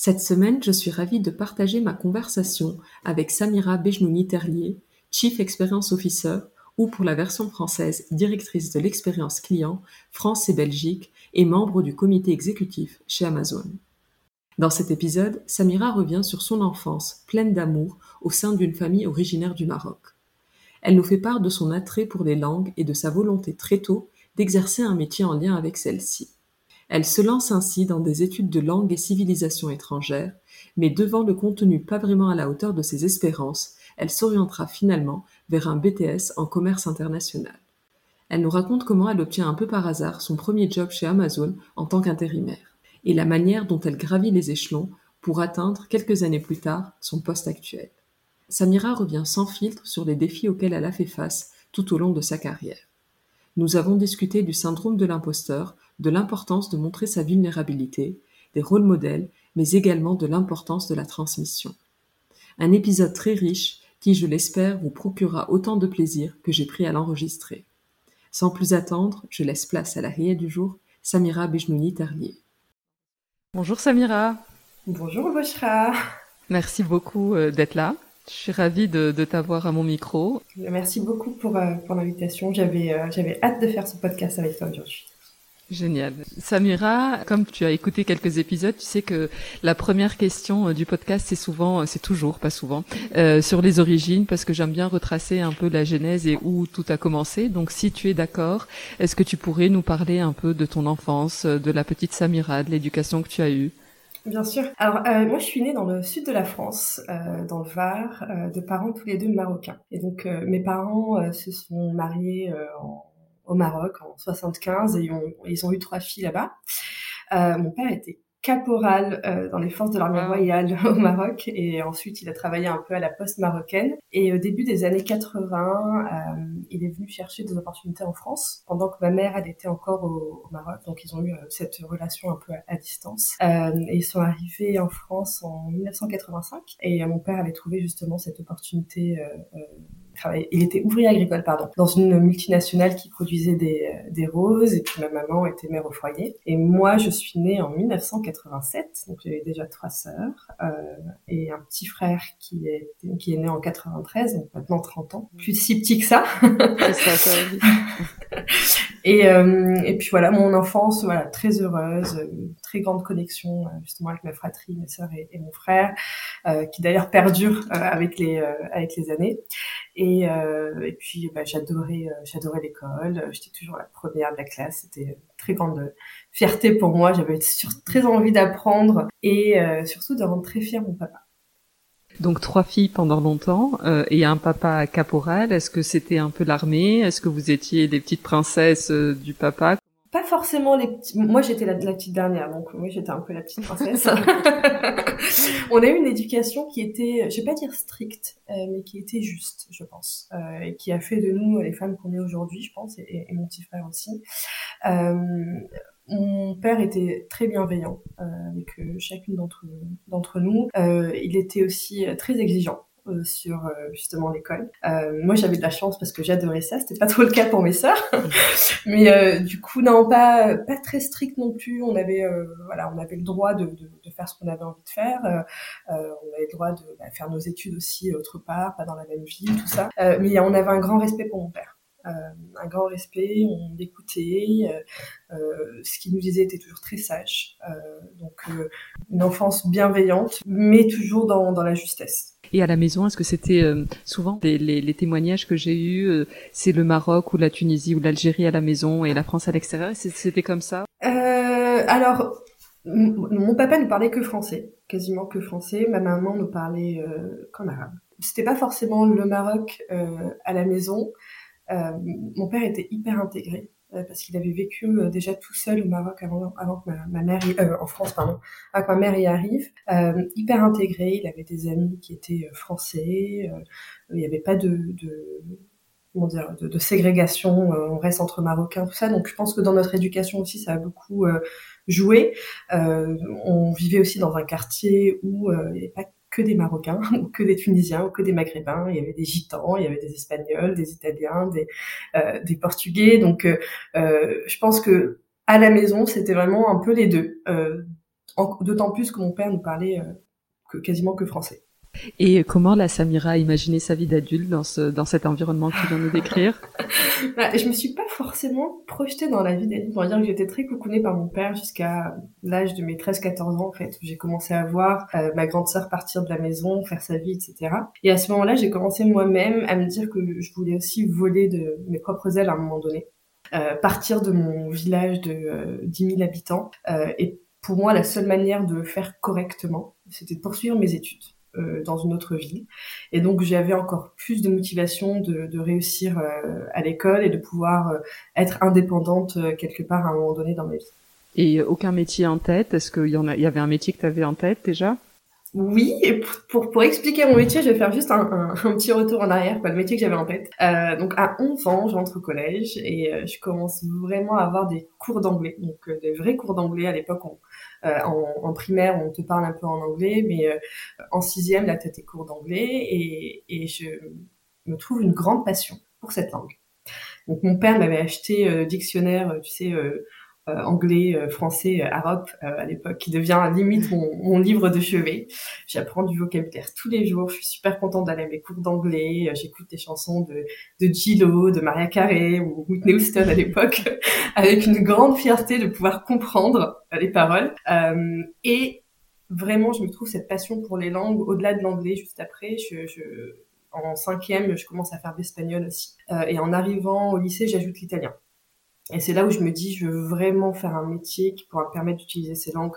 Cette semaine, je suis ravie de partager ma conversation avec Samira Bejnouni-Terlier, Chief Experience Officer ou pour la version française, directrice de l'expérience client France et Belgique et membre du comité exécutif chez Amazon. Dans cet épisode, Samira revient sur son enfance pleine d'amour au sein d'une famille originaire du Maroc. Elle nous fait part de son attrait pour les langues et de sa volonté très tôt d'exercer un métier en lien avec celles-ci. Elle se lance ainsi dans des études de langue et civilisation étrangères, mais devant le contenu pas vraiment à la hauteur de ses espérances, elle s'orientera finalement vers un BTS en commerce international. Elle nous raconte comment elle obtient un peu par hasard son premier job chez Amazon en tant qu'intérimaire, et la manière dont elle gravit les échelons pour atteindre quelques années plus tard son poste actuel. Samira revient sans filtre sur les défis auxquels elle a fait face tout au long de sa carrière. Nous avons discuté du syndrome de l'imposteur, de l'importance de montrer sa vulnérabilité, des rôles modèles, mais également de l'importance de la transmission. Un épisode très riche qui, je l'espère, vous procurera autant de plaisir que j'ai pris à l'enregistrer. Sans plus attendre, je laisse place à la réelle du jour, Samira Bejnouni Terlier. Bonjour Samira. Bonjour Boshra. Merci beaucoup euh, d'être là. Je suis ravie de, t'avoir à mon micro. Merci beaucoup pour, euh, pour l'invitation. J'avais, euh, j'avais hâte de faire ce podcast avec toi aujourd'hui. Génial. Samira, comme tu as écouté quelques épisodes, tu sais que la première question euh, du podcast, c'est souvent, euh, c'est toujours, pas souvent, euh, sur les origines, parce que j'aime bien retracer un peu la genèse et où tout a commencé. Donc, si tu es d'accord, est-ce que tu pourrais nous parler un peu de ton enfance, de la petite Samira, de l'éducation que tu as eue? Bien sûr. Alors, moi, je suis née dans le sud de la France, dans le Var, de parents tous les deux marocains. Et donc, mes parents se sont mariés en au Maroc en 75 et ils ont eu trois filles là-bas. Euh, mon père était caporal euh, dans les forces de l'armée royale au Maroc et ensuite il a travaillé un peu à la poste marocaine. Et au début des années 80 euh, il est venu chercher des opportunités en France pendant que ma mère elle était encore au, Maroc. Donc ils ont eu euh, cette relation un peu à, distance. Euh, et ils sont arrivés en France en 1985 et mon père avait trouvé justement cette opportunité il était ouvrier agricole, pardon, dans une multinationale qui produisait des, euh, des roses, et puis ma maman était mère au foyer. Et moi, je suis née en 1987, donc j'avais déjà trois sœurs, euh, et un petit frère qui est, qui est né en 93, donc maintenant 30 ans. Plus si petit que ça. ça, ça et, euh, et puis voilà, mon enfance, voilà, très heureuse, très grande connexion euh, justement avec ma fratrie, mes sœurs et, mon frère, euh, qui d'ailleurs perdure euh, avec les avec les années. Et, et puis bah, j'adorais j'adorais l'école. J'étais toujours la première de la classe. C'était très grande fierté pour moi. J'avais très envie d'apprendre et surtout de rendre très fier mon papa. Donc trois filles pendant longtemps euh, et un papa caporal. Est-ce que c'était un peu l'armée? Est-ce que vous étiez des petites princesses euh, du papa? Pas forcément les petits. Moi j'étais la, petite dernière, donc moi j'étais un peu la petite princesse. On a eu une éducation qui était, je vais pas dire stricte, euh, mais qui était juste, je pense, euh, et qui a fait de nous les femmes qu'on est aujourd'hui, je pense, et, et, mon petit frère aussi. Euh, mon père était très bienveillant euh, avec euh, chacune d'entre d'entre nous. Euh, il était aussi très exigeant euh, sur euh, justement l'école. Euh, moi, j'avais de la chance parce que j'adorais ça. C'était pas trop le cas pour mes sœurs, mais du coup, non, pas pas très strict non plus. On avait voilà, on avait le droit de, de, de faire ce qu'on avait envie de faire. on avait le droit de bah, faire nos études aussi autre part, pas dans la même ville, tout ça. mais on avait un grand respect pour mon père. Euh, un grand respect, on l'écoutait, euh, euh, ce qu'il nous disait était toujours très sage, donc une enfance bienveillante, mais toujours dans, dans la justesse. Et à la maison, est-ce que c'était souvent les, les, témoignages que j'ai eus, c'est le Maroc ou la Tunisie ou l'Algérie à la maison et la France à l'extérieur C'était comme ça? Euh, Alors, mon papa ne parlait que français, quasiment que français. Ma maman ne parlait qu'en arabe. C'était pas forcément le Maroc à la maison, mon père était hyper intégré euh, parce qu'il avait vécu euh, déjà tout seul au Maroc avant, que ma, mère, en France pardon, avant que ma mère y arrive. hyper intégré, il avait des amis qui étaient français. il n'y avait pas de, de comment dire, de, de, ségrégation. on reste entre Marocains, tout ça. Donc je pense que dans notre éducation aussi, ça a beaucoup joué. on vivait aussi dans un quartier où il n'y avait pas que des Marocains, ou que des Tunisiens, ou que des Maghrébins. Il y avait des Gitans, il y avait des Espagnols, des Italiens, des, euh, des Portugais. Donc, euh, euh, je pense que à la maison, c'était vraiment un peu les deux. D'autant plus que mon père nous parlait que, quasiment que français. Et comment la Samira a imaginé sa vie d'adulte dans, ce, dans cet environnement que tu viens de décrire? bah, Je me suis pas forcément projetée dans la vie. On va dire que j'étais très coucounée par mon père jusqu'à l'âge de mes 13-14 ans, en fait, j'ai commencé à voir euh, ma grande sœur partir de la maison, faire sa vie, etc. Et à ce moment-là, j'ai commencé moi-même à me dire que je voulais aussi voler de mes propres ailes à un moment donné. Euh, partir de mon village de euh, 10 000 habitants. Euh, et pour moi, la seule manière de faire correctement, c'était de poursuivre mes études. Euh, dans une autre ville. Et donc j'avais encore plus de motivation de, de réussir euh, à l'école et de pouvoir euh, être indépendante quelque part à un moment donné dans ma vie. Et aucun métier en tête? Est-ce qu'il y, en a, il y avait un métier que tu avais en tête déjà? Oui, et pour, pour expliquer mon métier, je vais faire juste un, un, petit retour en arrière, quoi, le métier que j'avais en tête. Euh, donc à 11 ans, j'entre au collège et euh, je commence vraiment à avoir des cours d'anglais, donc euh, des vrais cours d'anglais. À l'époque, euh, en, en, primaire, on te parle un peu en anglais, mais en sixième, là, tu as tes cours d'anglais et, et je me trouve une grande passion pour cette langue. Donc mon père m'avait acheté euh, dictionnaire, tu sais, euh, euh, anglais, euh, français, euh, arabe à l'époque, qui devient limite mon, livre de chevet. J'apprends du vocabulaire tous les jours. Je suis super contente d'aller à mes cours d'anglais. J'écoute des chansons de, de de Maria Carey ou Whitney Houston à l'époque, avec une grande fierté de pouvoir comprendre les paroles. et vraiment, je me trouve cette passion pour les langues au-delà de l'anglais. Juste après, en cinquième, je commence à faire l'espagnol aussi. Euh, et en arrivant au lycée, j'ajoute l'italien. Et c'est là où je me dis, je veux vraiment faire un métier qui pourra me permettre d'utiliser ces langues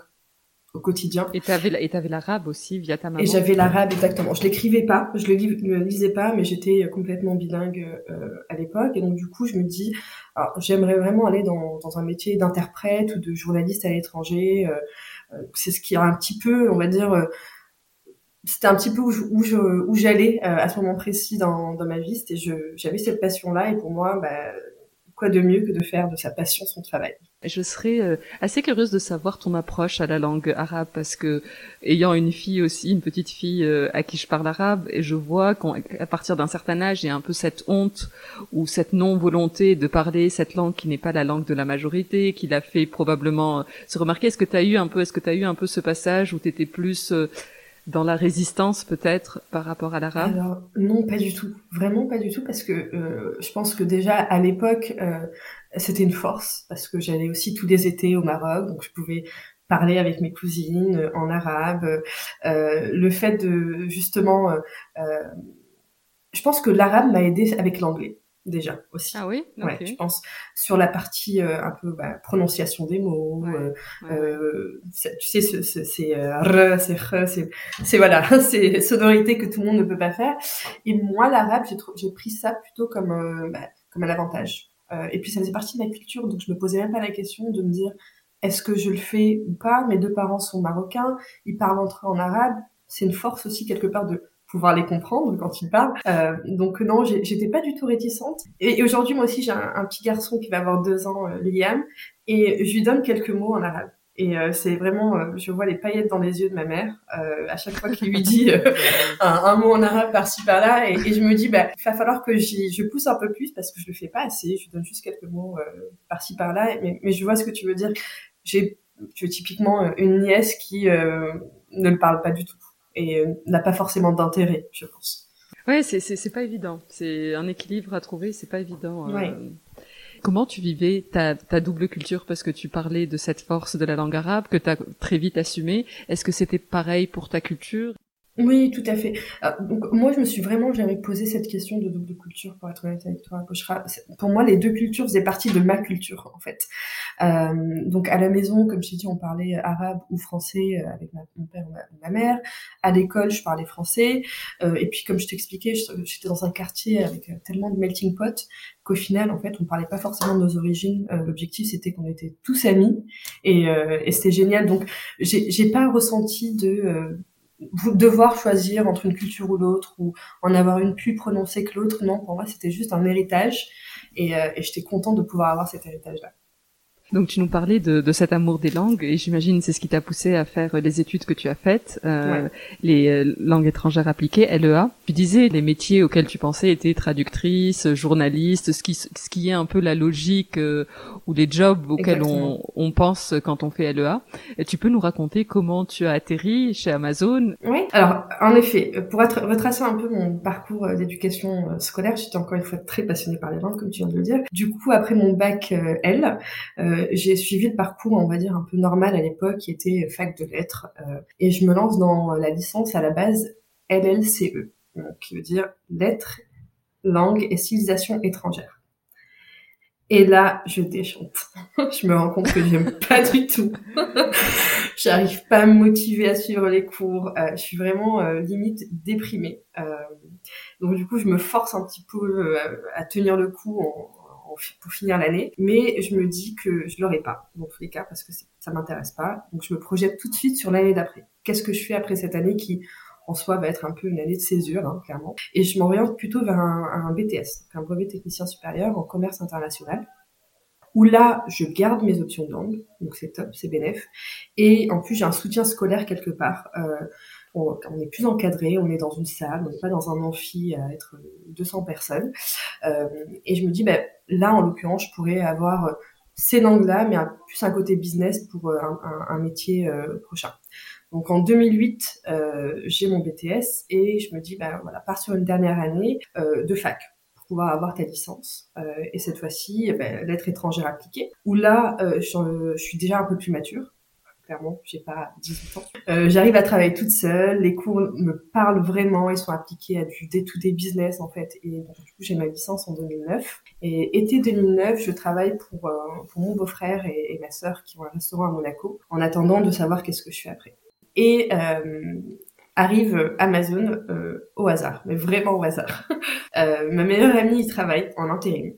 au quotidien. Et tu avais, et avais l'arabe aussi via ta maman. Et j'avais l'arabe exactement. Je l'écrivais pas, je le, le, lisais pas, mais j'étais complètement bilingue euh, à l'époque. Et donc du coup, je me dis, j'aimerais vraiment aller dans, dans un métier d'interprète ou de journaliste à l'étranger. Euh, euh c'est ce qui a un petit peu, on va dire, euh, c'était un petit peu où, je, où j'allais euh, à ce moment précis dans, dans ma vie. C'était, j'avais cette passion-là, et pour moi, bah, de mieux que de faire de sa passion son travail. Je serais euh, assez curieuse de savoir ton approche à la langue arabe parce que ayant une fille aussi, une petite fille euh, à qui je parle arabe, et je vois qu'à partir d'un certain âge, il y a un peu cette honte ou cette non-volonté de parler cette langue qui n'est pas la langue de la majorité, qui l'a fait probablement euh, se remarquer. Est-ce que tu as eu un peu, est-ce que tu as eu un peu ce passage où tu étais plus dans la résistance peut-être par rapport à l'arabe Alors non, pas du tout. Vraiment pas du tout parce que euh, je pense que déjà à l'époque euh, c'était une force parce que j'allais aussi tous les étés au Maroc, donc je pouvais parler avec mes cousines euh, en arabe. Euh, le fait de justement, euh, je pense que l'arabe m'a aidé avec l'anglais déjà aussi. Ah oui? Ouais, je pense sur la partie euh, un peu bah, prononciation des mots. Euh, euh, tu sais, c'est r, c'est c'est c'est voilà, c'est sonorité que tout le monde ne peut pas faire. Et moi, l'arabe, j'ai j'ai pris ça plutôt comme bah, comme un avantage. et puis ça faisait partie de ma culture, donc je me posais même pas la question de me dire est-ce que je le fais ou pas? Mes deux parents sont marocains, ils parlent entre eux en arabe. C'est une force aussi quelque part de pouvoir les comprendre quand ils parlent. Euh, donc non, j'étais pas du tout réticente. Et, aujourd'hui, moi aussi, j'ai un, petit garçon qui va avoir deux ans, euh, Liam, et je lui donne quelques mots en arabe. Et euh, c'est vraiment, euh, je vois les paillettes dans les yeux de ma mère euh, à chaque fois qu'il lui dit un, mot en arabe par-ci par-là, et, je me dis, bah, il va falloir que je pousse un peu plus parce que je le fais pas assez. Je donne juste quelques mots par-ci par-là, mais, mais, je vois ce que tu veux dire. J'ai, tu typiquement une nièce qui ne le parle pas du tout et n'a pas forcément d'intérêt, je pense. Ouais, c'est c'est pas évident. C'est un équilibre à trouver, c'est pas évident. Comment tu vivais ta, ta double culture? Parce que tu parlais de cette force de la langue arabe que tu as très vite assumée. Est-ce que c'était pareil pour ta culture? Oui, tout à fait. Ah, donc, moi, je me suis vraiment jamais posé cette question de double culture, pour être honnête avec toi, Pour moi, les deux cultures faisaient partie de ma culture, en fait. Euh, donc, à la maison, comme je t'ai dit, on parlait arabe ou français euh, avec mon père ou ma, mère. À l'école, je parlais français. Euh, et puis, comme je t'expliquais, j'étais dans un quartier avec euh, tellement de melting pot qu'au final, en fait, on parlait pas forcément de nos origines. Euh, l'objectif, c'était qu'on était tous amis. Et, et c'était génial. Donc, j'ai pas ressenti de devoir choisir entre une culture ou l'autre ou en avoir une plus prononcée que l'autre. Non, pour moi, c'était juste un héritage et, euh, et j'étais contente de pouvoir avoir cet héritage-là. Donc tu nous parlais de, de, cet amour des langues et j'imagine c'est ce qui t'a poussé à faire les études que tu as faites, euh, les euh, langues étrangères appliquées, LEA. Tu disais les métiers auxquels tu pensais étaient traductrice, journaliste, ce qui, ce qui est un peu la logique euh, ou les jobs auxquels on, on, pense quand on fait LEA. Et tu peux nous raconter comment tu as atterri chez Amazon? Oui, alors en effet, pour être, retracer un peu mon parcours d'éducation scolaire, j'étais encore une fois très passionnée par les langues comme tu viens de le dire. Du coup, après mon bac L, j'ai suivi le parcours, on va dire, un peu normal à l'époque, qui était fac de lettres. Euh, et je me lance dans la licence à la base LLCE, qui veut dire lettres, langue et civilisation étrangère. Et là, je déchante. je me rends compte que j'aime pas du tout. J'arrive pas à me motiver à suivre les cours. Euh, je suis vraiment euh, limite déprimée. donc du coup, je me force un petit peu à tenir le coup pour finir l'année. Mais je me dis que je l'aurai pas, dans tous les cas, parce que ça m'intéresse pas. Donc je me projette tout de suite sur l'année d'après. Qu'est-ce que je fais après cette année qui, en soi, va être un peu une année de césure, hein, clairement. Et je m'oriente plutôt vers un, BTS, un brevet technicien supérieur en commerce international où là, je garde mes options de langue, donc c'est top, c'est bénéf. Et en plus, j'ai un soutien scolaire quelque part. Euh, on, est plus encadré, on est dans une salle, on n'est pas dans un amphi à être 200 personnes. Euh, et je me dis, ben, là, en l'occurrence, je pourrais avoir euh, ces langues-là, mais plus un côté business pour euh, un, métier prochain. Donc en 2008, j'ai mon BTS et je me dis, ben voilà, pars sur une dernière année de fac pour pouvoir avoir ta licence. et cette fois-ci, ben, lettres étrangères appliquées, où là, je, suis déjà un peu plus mature clairement, j'ai pas 18 ans. Euh, j'arrive à travailler toute seule, les cours me parlent vraiment, ils sont appliqués à du day-to-day business en fait, et du coup j'ai ma licence en 2009. Et été 2009, je travaille pour, euh, pour mon beau-frère et, ma sœur qui ont un restaurant à Monaco, en attendant de savoir qu'est-ce que je fais après. Et euh, arrive Amazon euh, au hasard, mais vraiment au hasard. euh, ma meilleure amie y travaille en intérim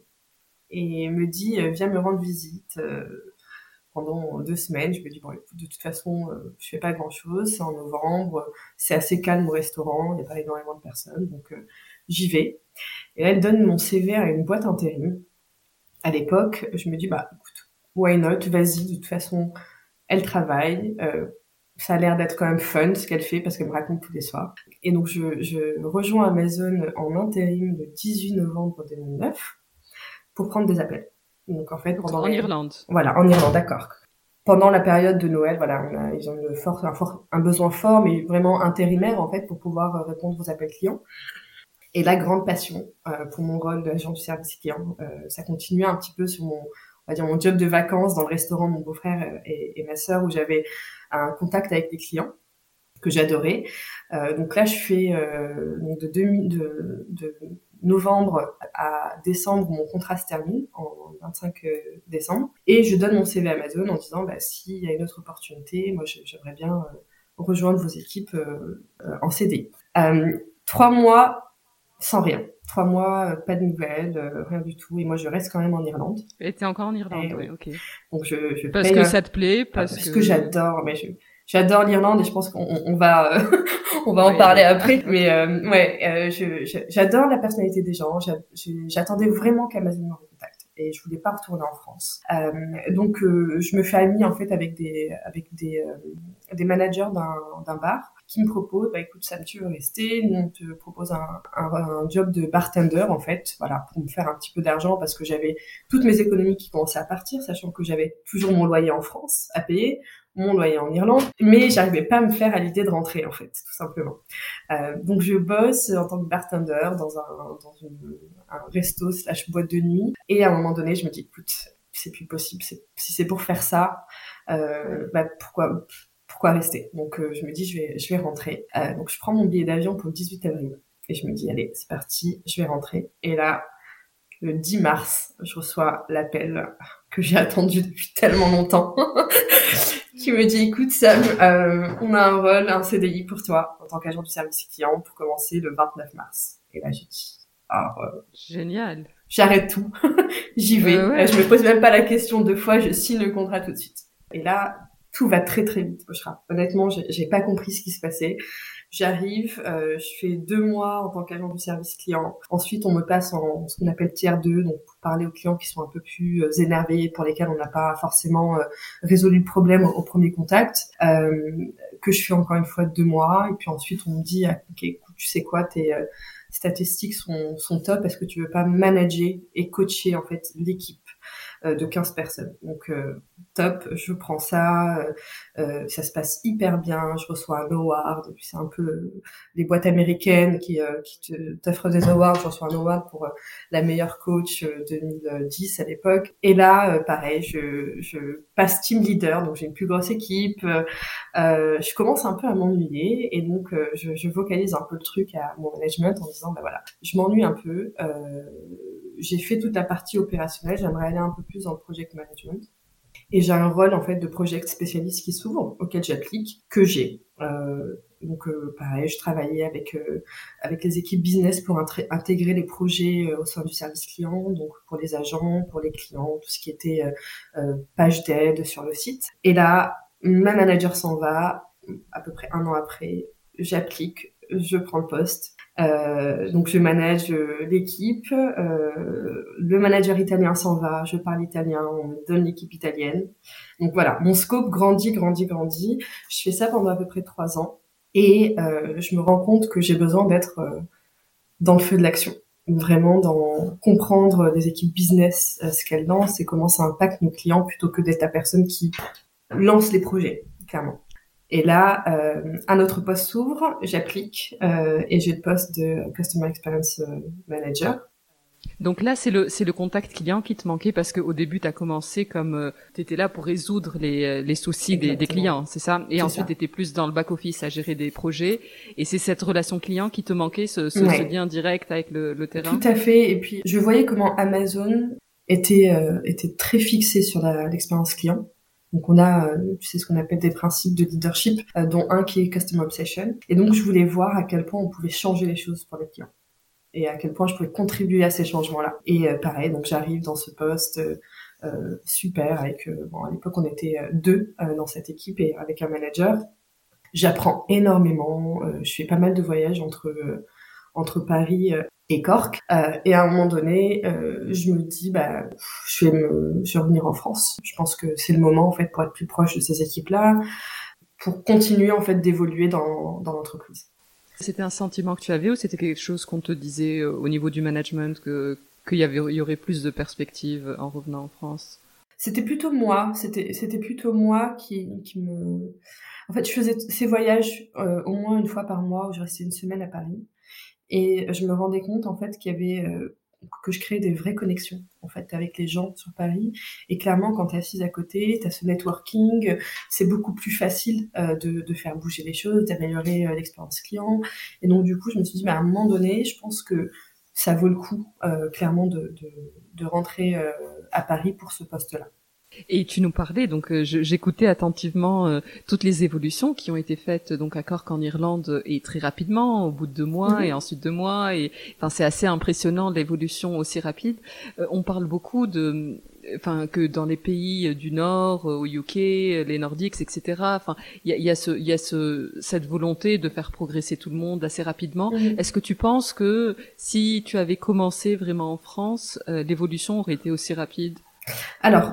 et me dit viens me rendre visite pendant deux semaines. Je me dis, bon, écoute, de toute façon, euh, je fais pas grand chose. C'est en novembre. C'est assez calme au restaurant. Il n'y a pas énormément de personnes. Donc, euh, j'y vais. Et là, elle donne mon CV à une boîte intérim. À l'époque, je me dis, bah, écoute, why not? Vas-y. De toute façon, elle travaille. Euh, ça a l'air d'être quand même fun ce qu'elle fait parce qu'elle me raconte tous les soirs. Et donc, je rejoins Amazon en intérim le 18 novembre 2009 pour prendre des appels. Donc en fait, pendant en Irlande. Voilà, en Irlande, d'accord. Pendant la période de Noël, voilà, ils ont une force, un, un, besoin fort, mais vraiment intérimaire en fait pour pouvoir euh, répondre aux appels clients. Et la grande passion euh, pour mon rôle d'agent du service client, euh, ça continue un petit peu sur mon, on va dire mon job de vacances dans le restaurant de mon beau-frère euh, et, et, ma sœur où j'avais un contact avec des clients que j'adorais. Euh, donc là, je fais euh, donc de, de, de, novembre à décembre, mon contrat se termine en 25 euh, décembre, et je donne mon CV à Amazon en disant bah, s'il y a une autre opportunité, moi j'aimerais bien euh, rejoindre vos équipes euh, en CDI. trois mois sans rien. Trois mois, pas de nouvelles, rien du tout. Et moi, je reste quand même en Irlande. Et t'es encore en Irlande, oui, ok. Donc je, je parce que ça te plaît, parce, parce que, j'adore. Mais je, j'adore l'Irlande et je pense qu'on on va on va en parler après mais euh, ouais euh, j'adore la personnalité des gens. J'attendais vraiment qu'Amazon me recontacte et je voulais pas retourner en France. Euh, donc euh, je me fais amie en fait avec des avec des euh, des managers d'un d'un bar qui me proposent bah écoute Sam tu veux rester? Nous on te propose un, un, un, job de bartender en fait voilà pour me faire un petit peu d'argent parce que j'avais toutes mes économies qui commençaient à partir sachant que j'avais toujours mon loyer en France à payer mon loyer en Irlande, mais j'arrivais pas à me faire à l'idée de rentrer en fait, tout simplement. Euh, donc je bosse en tant que bartender dans un dans un resto slash boîte de nuit, et à un moment donné je me dis écoute c'est plus possible, si c'est pour faire ça, euh, bah pourquoi pourquoi rester? Donc euh, je me dis je vais je vais rentrer. Euh, donc je prends mon billet d'avion pour le 18 avril et je me dis allez c'est parti, je vais rentrer. Et là le 10 mars, je reçois l'appel que j'ai attendu depuis tellement longtemps qui me dit écoute Sam, euh, on a un rôle, un CDI pour toi en tant qu'agent du service client pour commencer le 29 mars. Et là j'ai dit ah euh, génial. J'arrête tout, j'y vais. Ouais, Je me pose même pas la question deux fois, je signe le contrat tout de suite. Et là tout va très très vite, Honnêtement, j'ai pas compris ce qui se passait. J'arrive, euh, je fais deux mois en tant qu'agent du service client. Ensuite, on me passe en ce qu'on appelle tiers 2, donc parler aux clients qui sont un peu plus euh, énervés, pour lesquels on n'a pas forcément euh, résolu le problème au, premier contact, euh, que je fais encore une fois deux mois. Et puis ensuite, on me dit, ah, ok, écoute, tu sais quoi, tes statistiques sont, top. Est-ce que tu veux pas manager et coacher en fait l'équipe? De 15 personnes. Donc top, je prends ça, euh, euh, ça se passe hyper bien, je reçois un award, puis c'est un peu euh, les boîtes américaines qui, euh, qui t'offrent des awards, je reçois un award pour la meilleure coach 2010 à l'époque, et là, pareil, je, je passe team leader, donc j'ai une plus grosse équipe, je commence un peu à m'ennuyer, et donc je, je, vocalise un peu le truc à mon management en disant, bah voilà, je m'ennuie un peu, j'ai fait toute la partie opérationnelle, j'aimerais aller un peu plus dans le project management. Et j'ai un rôle en fait de project spécialiste qui s'ouvre, auquel j'applique, que j'ai. Euh, donc euh, pareil, je travaillais avec euh, avec les équipes business pour intégrer les projets au sein du service client, donc pour les agents, pour les clients, tout ce qui était page d'aide sur le site. Et là, ma manager s'en va, à peu près un an après, j'applique, je prends le poste euh, donc je manage euh, l'équipe, euh, le manager italien s'en va, je parle italien, on me donne l'équipe italienne. Donc voilà, mon scope grandit, grandit, grandit. Je fais ça pendant à peu près trois ans et euh, je me rends compte que j'ai besoin d'être dans le feu de l'action, vraiment dans comprendre des équipes business ce qu'elles lancent et comment ça impacte nos clients plutôt que d'être la personne qui lance les projets, clairement. Et là, euh, un autre poste s'ouvre, j'applique euh, et j'ai le poste de Customer Experience euh, Manager. Donc là, c'est le c'est le contact client qui te manquait parce qu'au début, tu as commencé comme euh, tu étais là pour résoudre les, euh, les soucis des, des, clients, c'est ça? Et ensuite, tu étais plus dans le back-office à gérer des projets. Et c'est cette relation client qui te manquait, ce, ce, ce lien direct avec le, le, terrain? Tout à fait. Et puis, je voyais comment Amazon était, euh, était très fixé sur l'expérience client. Donc on a, euh, tu sais, ce qu'on appelle des principes de leadership, euh, dont un qui est Customer Obsession. Et donc je voulais voir à quel point on pouvait changer les choses pour les clients et à quel point je pouvais contribuer à ces changements-là. Et euh, pareil, donc j'arrive dans ce poste euh, super avec, bon, à l'époque on était deux dans cette équipe et avec un manager. J'apprends énormément, je fais pas mal de voyages entre entre Paris et Cork. Euh, et à un moment donné, euh, je me dis, bah, je vais, me, je vais revenir en France. Je pense que c'est le moment en fait pour être plus proche de ces équipes-là, pour continuer en fait d'évoluer dans, dans l'entreprise. C'était un sentiment que tu avais ou c'était quelque chose qu'on te disait euh, au niveau du management que qu'il y avait y aurait plus de perspectives en revenant en France? C'était plutôt moi. C'était c'était plutôt moi qui qui me. En fait, je faisais ces voyages au moins une fois par mois où je restais une semaine à Paris. Et je me rendais compte en fait qu'il y avait euh, que je créais des vraies connexions en fait avec les gens sur Paris. Et clairement, quand tu es assise à côté, tu as ce networking, c'est beaucoup plus facile euh, de, de, faire bouger les choses, d'améliorer euh, l'expérience client. Et donc du coup, je me suis dit, mais à un moment donné, je pense que ça vaut le coup clairement de, de, de rentrer à Paris pour ce poste-là. Et tu nous parlais, donc euh, j'écoutais attentivement euh, toutes les évolutions qui ont été faites donc à Cork en Irlande et très rapidement, au bout de deux mois et ensuite deux mois. Et enfin, c'est assez impressionnant l'évolution aussi rapide. Euh, on parle beaucoup de enfin que dans les pays du Nord, au UK, les Nordiques, etc. Enfin, il y a, y a, ce, il y a ce, cette volonté de faire progresser tout le monde assez rapidement. Est-ce que tu penses que si tu avais commencé vraiment en France, l'évolution aurait été aussi rapide? Alors,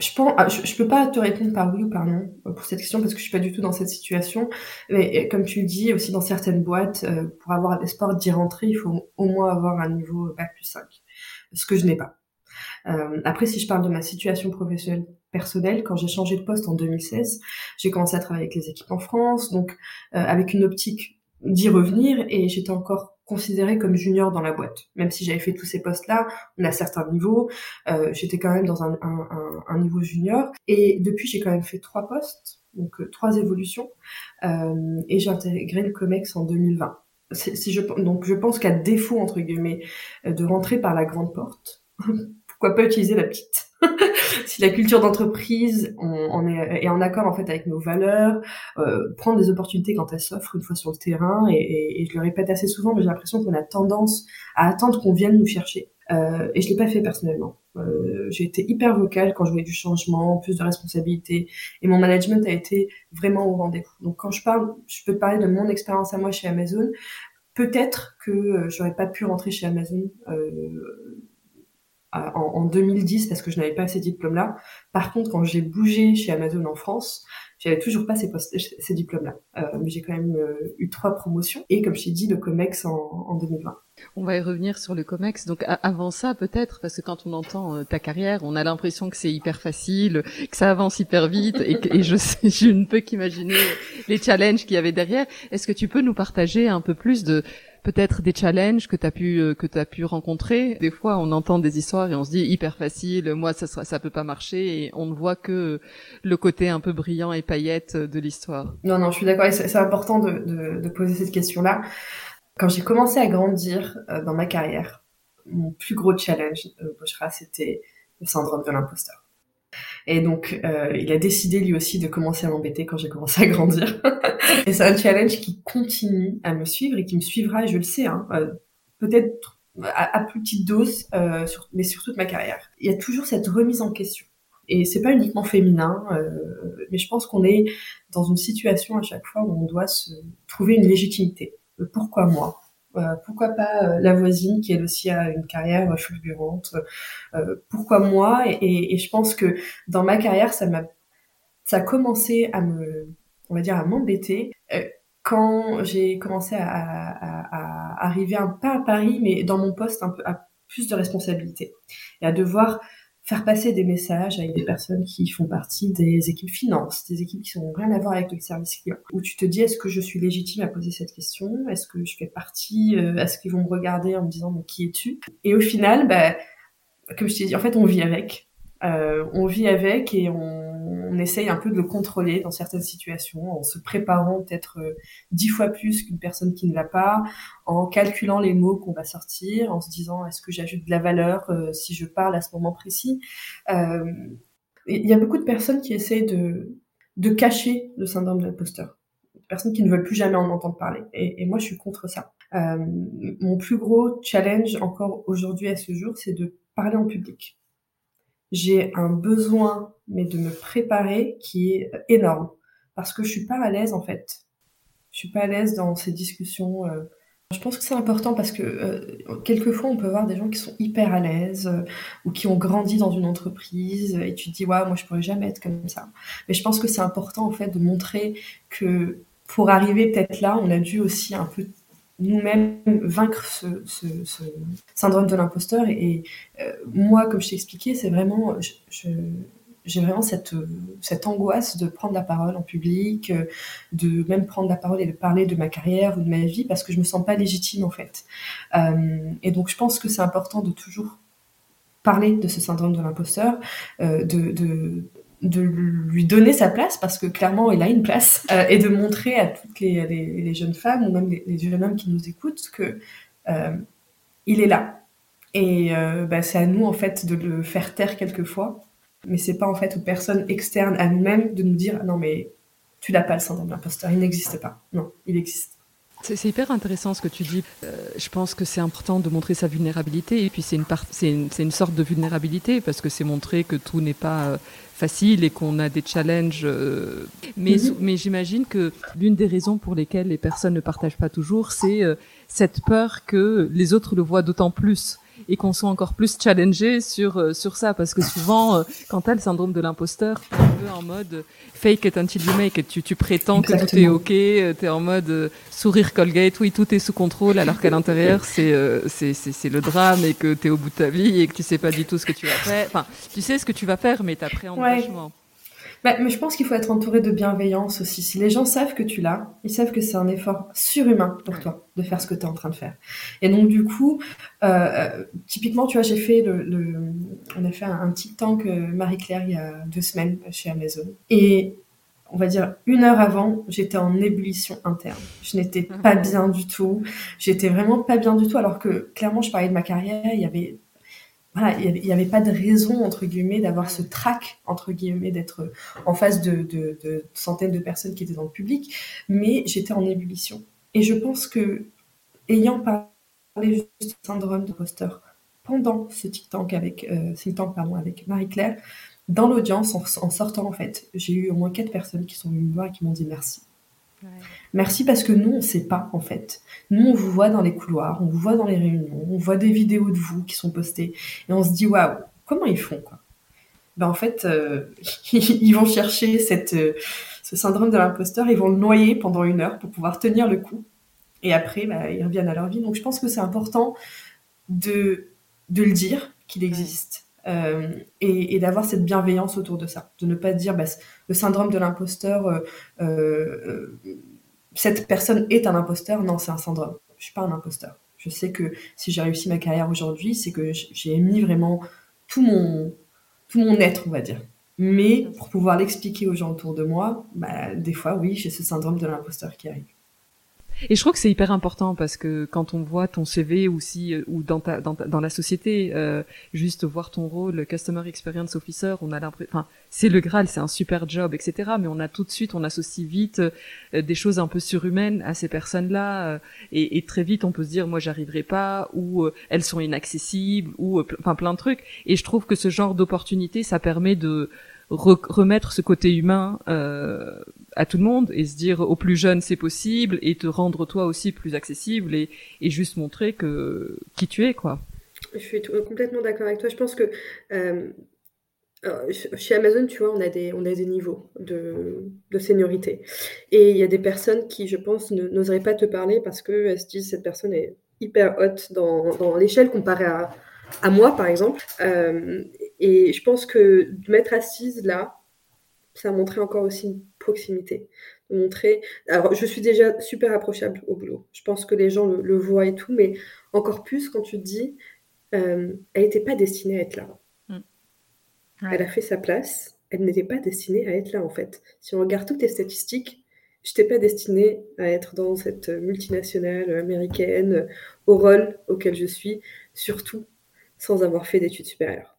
je pense, ah, je, peux pas te répondre par oui ou par non euh, pour cette question parce que je suis pas du tout dans cette situation. Mais comme tu le dis, aussi dans certaines boîtes, euh, pour avoir l'espoir d'y rentrer, il faut au moins avoir un niveau bac plus 5, ce que je n'ai pas. Euh, après, si je parle de ma situation professionnelle personnelle, quand j'ai changé de poste en 2016, j'ai commencé à travailler avec les équipes en France, donc avec une optique d'y revenir, et j'étais encore considérée comme junior dans la boîte. Même si j'avais fait tous ces postes-là, on a certains niveaux, euh, j'étais quand même dans un, niveau junior. Et depuis, j'ai quand même fait trois postes, donc euh, trois évolutions, euh, et j'ai intégré le COMEX en 2020. Si je, donc je pense qu'à défaut, entre guillemets, de rentrer par la grande porte, pourquoi pas utiliser la petite? Si la culture d'entreprise on, est, en accord en fait avec nos valeurs, euh, prendre des opportunités quand elles s'offrent une fois sur le terrain, et, je le répète assez souvent, mais j'ai l'impression qu'on a tendance à attendre qu'on vienne nous chercher. Euh, et je l'ai pas fait personnellement. Euh, j'ai été hyper vocale quand je voulais du changement, plus de responsabilité, et mon management a été vraiment au rendez-vous. Donc quand je parle, je peux parler de mon expérience à moi chez Amazon. Peut-être que euh, j'aurais pas pu rentrer chez Amazon en, 2010 parce que je n'avais pas ces diplômes-là. Par contre, quand j'ai bougé chez Amazon en France, j'avais toujours pas ces, diplômes-là. Euh, mais j'ai quand même euh, eu trois promotions et comme je t'ai dit, le COMEX en, en, 2020. On va y revenir sur le COMEX. Donc avant ça, peut-être, parce que quand on entend euh, ta carrière, on a l'impression que c'est hyper facile, que ça avance hyper vite et, et je, sais, je ne peux qu'imaginer les challenges qu'il y avait derrière. Est-ce que tu peux nous partager un peu plus de peut-être des challenges que tu as pu euh, que tu pu rencontrer. Des fois, on entend des histoires et on se dit hyper facile, moi ça ça peut pas marcher et on ne voit que le côté un peu brillant et paillette de l'histoire. Non non, je suis d'accord, c'est important de, de, poser cette question-là. Quand j'ai commencé à grandir euh, dans ma carrière, mon plus gros challenge, euh, c'était le syndrome de l'imposteur. Et donc, euh, il a décidé lui aussi de commencer à m'embêter quand j'ai commencé à grandir. et c'est un challenge qui continue à me suivre et qui me suivra, je le sais, hein, euh, peut-être à, plus petite dose, euh, sur, mais sur toute ma carrière. Il y a toujours cette remise en question. Et c'est pas uniquement féminin, euh, mais je pense qu'on est dans une situation à chaque fois où on doit se trouver une légitimité. Pourquoi moi? euh, pourquoi pas euh, la voisine qui elle aussi a une carrière fulgurante euh, Pourquoi moi et, je pense que dans ma carrière, ça m'a ça a commencé à me, on va dire, à m'embêter. Quand j'ai commencé à, arriver un pas à Paris, mais dans mon poste un peu à plus de responsabilité et à devoir faire passer des messages avec des personnes qui font partie des équipes finance, des équipes qui n'ont rien à voir avec le service client, où tu te dis est-ce que je suis légitime à poser cette question, est-ce que je fais partie, euh, est-ce qu'ils vont me regarder en me disant mais qui es-tu? Et au final, bah, comme je t'ai dit, en fait on vit avec, euh, on vit avec et on on essaye un peu de le contrôler dans certaines situations, en se préparant peut-être euh, dix fois plus qu'une personne qui ne l'a pas, en calculant les mots qu'on va sortir, en se disant est-ce que j'ajoute de la valeur euh, si je parle à ce moment précis. Euh, il y a beaucoup de personnes qui essayent de, de cacher le syndrome de l'imposteur. Personnes qui ne veulent plus jamais en entendre parler. Et moi, je suis contre ça. mon plus gros challenge encore aujourd'hui à ce jour, c'est de parler en public j'ai un besoin, mais de me préparer qui est énorme. Parce que je suis pas à l'aise, en fait. Je suis pas à l'aise dans ces discussions. Euh. Je pense que c'est important parce que euh, quelquefois on peut voir des gens qui sont hyper à l'aise euh, ou qui ont grandi dans une entreprise et tu te dis ouais moi je pourrais jamais être comme ça. Mais je pense que c'est important en fait de montrer que pour arriver peut-être là on a dû aussi un peu nous-mêmes vaincre ce, syndrome de l'imposteur. Et, euh, moi, comme je t'ai expliqué, c'est vraiment, j'ai vraiment cette, cette angoisse de prendre la parole en public, de même prendre la parole et de parler de ma carrière ou de ma vie parce que je me sens pas légitime en fait. Euh, et donc je pense que c'est important de toujours parler de ce syndrome de l'imposteur, euh, de, de lui donner sa place parce que clairement il a une place euh, et de montrer à toutes les, jeunes femmes ou même les, jeunes hommes qui nous écoutent que euh, il est là. Et euh, bah, c'est à nous en fait de le faire taire quelquefois. Mais c'est pas en fait aux personnes externes à nous-mêmes de nous dire non mais tu n'as pas le syndrome de l'imposteur il n'existe pas non il existe C'est hyper intéressant ce que tu dis. Euh, je pense que c'est important de montrer sa vulnérabilité et puis c'est une, une, une, sorte de vulnérabilité parce que c'est montrer que tout n'est pas euh, facile et qu'on a des challenges. Euh, mais, mhm. mais j'imagine que l'une des raisons pour lesquelles les personnes ne partagent pas toujours, c'est cette peur que les autres le voient d'autant plus et qu'on soit encore plus challengé sur euh, sur ça. Parce que souvent euh, quand t'as le syndrome de l'imposteur t'es un peu en mode fake it until you make it. Tu, tu prétends que tout est ok euh, t'es en mode sourire Colgate oui tout est sous contrôle alors qu'à l'intérieur c'est c'est c'est le drame et que t'es au bout de ta vie et que tu sais pas du tout ce que tu vas faire. Enfin tu sais ce que tu vas faire mais t'appréhendes ouais. vachement bah, mais je pense qu'il faut être entouré de bienveillance aussi. Si les gens savent que tu l'as, ils savent que c'est un effort surhumain pour toi de faire ce que tu es en train de faire. Et donc du coup, euh, euh, typiquement, tu vois, j'ai fait le, le, on a fait un, petit tank Marie-Claire il y a deux semaines chez Amazon. Et on va dire une heure avant, j'étais en ébullition interne. Je n'étais pas bien du tout. J'étais vraiment pas bien du tout, alors que clairement, je parlais de ma carrière. Il y avait voilà, il n'y avait, pas de raison, entre guillemets, d'avoir ce trac, entre guillemets, d'être en face de, de, de, centaines de personnes qui étaient dans le public, mais j'étais en ébullition. Et je pense que, ayant parlé du syndrome d'imposteur pendant ce tank avec, euh, avec Marie-Claire, dans l'audience, en, en, sortant, en fait, j'ai eu au moins quatre personnes qui sont venues me voir et qui m'ont dit merci. Merci parce que nous, on ne sait pas, en fait. Nous, on vous voit dans les couloirs, on vous voit dans les réunions, on voit des vidéos de vous qui sont postées, et on se dit, waouh, comment ils font, quoi? Ben, En fait, euh, ils vont chercher cette, euh, ce syndrome de l'imposteur, ils vont le noyer pendant une heure pour pouvoir tenir le coup, et après, ben, ils reviennent à leur vie. Donc, je pense que c'est important de, de le dire qu'il existe. Euh, et, d'avoir cette bienveillance autour de ça, de ne pas dire bah, le syndrome de l'imposteur, euh, euh, cette personne est un imposteur, non, c'est un syndrome. Je suis pas un imposteur. Je sais que si j'ai réussi ma carrière aujourd'hui, c'est que j'ai mis vraiment tout mon, tout mon être, on va dire. Mais pour pouvoir l'expliquer aux gens autour de moi, bah, des fois, oui, j'ai ce syndrome de l'imposteur qui arrive. Et je crois que c'est hyper important parce que quand on voit ton CV aussi euh, ou dans ta, dans, dans la société, euh, juste voir ton rôle Customer Experience Officer, on a l'impression, enfin c'est le Graal, c'est un super job, etc. Mais on a tout de suite, on associe vite euh, des choses un peu surhumaines à ces personnes-là, euh, et, et, très vite on peut se dire moi j'arriverai pas, ou elles sont inaccessibles, ou enfin plein de trucs. Et je trouve que ce genre d'opportunité, ça permet de remettre ce côté humain euh, à tout le monde et se dire aux plus jeunes c'est possible et te rendre toi aussi plus accessible et, juste montrer que qui tu es quoi. Je suis complètement d'accord avec toi. Je pense que euh, chez Amazon, tu vois, on a des, on a des niveaux de, de seniorité. Et il y a des personnes qui, je pense, n'oseraient pas te parler parce qu'elles se disent cette personne est hyper haute dans, l'échelle comparée à, moi, par exemple. Euh, et je pense que de m'être assise là, ça a montré encore aussi proximité. De montrer. Alors, je suis déjà super approchable au boulot. Je pense que les gens le, voient et tout, mais encore plus quand tu te dis, euh, elle n'était pas destinée à être là. Mm. Elle a fait sa place. Elle n'était pas destinée à être là, en fait. Si on regarde toutes les statistiques, je n'étais pas destinée à être dans cette multinationale américaine, au rôle auquel je suis, surtout sans avoir fait d'études supérieures.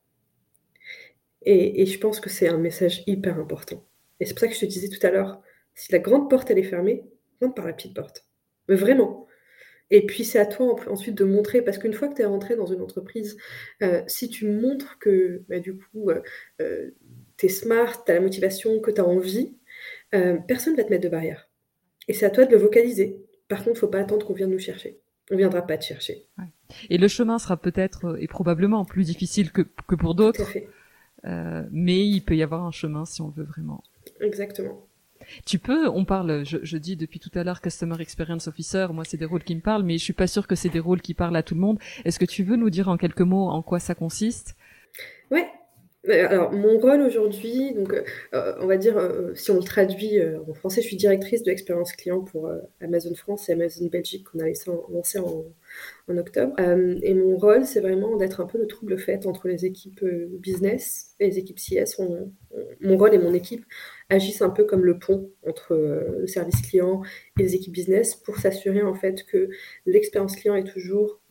Et, je pense que c'est un message hyper important. Et c'est pour ça que je te disais tout à l'heure, si la grande porte elle est fermée, rentre par la petite porte. Mais vraiment. Et puis c'est à toi ensuite de montrer, parce qu'une fois que tu es rentré dans une entreprise, euh, si tu montres que bah, du coup euh, euh, tu es smart, tu as la motivation, que tu as envie, personne ne va te mettre de barrière. Et c'est à toi de le vocaliser. Par contre, il ne faut pas attendre qu'on vienne nous chercher. On ne viendra pas te chercher. Et le chemin sera peut-être et probablement plus difficile que, que pour d'autres. Euh, mais il peut y avoir un chemin si on veut vraiment. Exactement. Tu peux, on parle, je, je, dis depuis tout à l'heure Customer Experience Officer, moi c'est des rôles qui me parlent, mais je suis pas sûre que c'est des rôles qui parlent à tout le monde. Est-ce que tu veux nous dire en quelques mots en quoi ça consiste? Ouais, alors, mon rôle aujourd'hui, donc, euh, on va dire, euh, si on le traduit euh, en français, je suis directrice de l'expérience client pour Amazon France et Amazon Belgique qu'on a lancé en, en octobre. et mon rôle, c'est vraiment d'être un peu le trouble fait entre les équipes business et les équipes CS. mon rôle et mon équipe agissent un peu comme le pont entre le service client et les équipes business pour s'assurer en fait que l'expérience client est toujours